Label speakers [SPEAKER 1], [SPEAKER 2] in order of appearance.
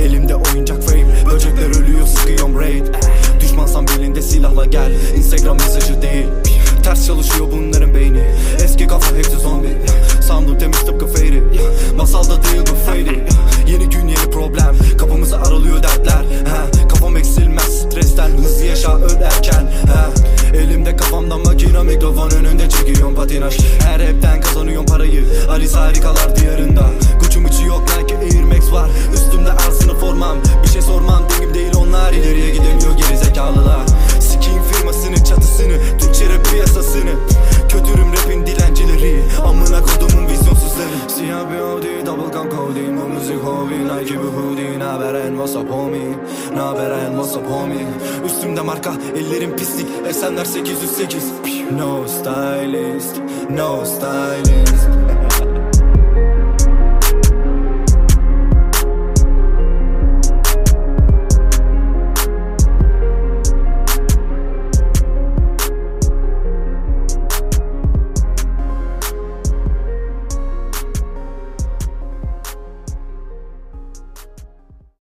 [SPEAKER 1] Elimde oyuncak fame Böcekler ölüyor sıkıyorum raid. Düşmansan belinde silahla gel. Instagram mesajı değil. Ters çalışıyor bunların beyni. Eski kafa hepsi zombi. Sound'um temiz tıpkı Fairy. Masalda değil bu Fairy. Yeni gün yeni problem. Kapımızı aralıyor dertler. Ha, Kafam eksilmez. Stresten Hızlı yaşa öl erken ha, Elimde kafamda makina mikrofon önünde çekiyorum patinaj. Her rapten kazanıyorum parayı. Alice harikalar Türkçe rap piyasasını. Kötürüm rapin dilencileri. Amına kodumun vizyonsuzları. Siyah bir Audi double cam codeine Bu müzik hobi Nike bir hoodie. Naber en what's up homie? Naber en what's up homie? Üstümde marka ellerim pislik. Esenler 808 No stylist. No stylist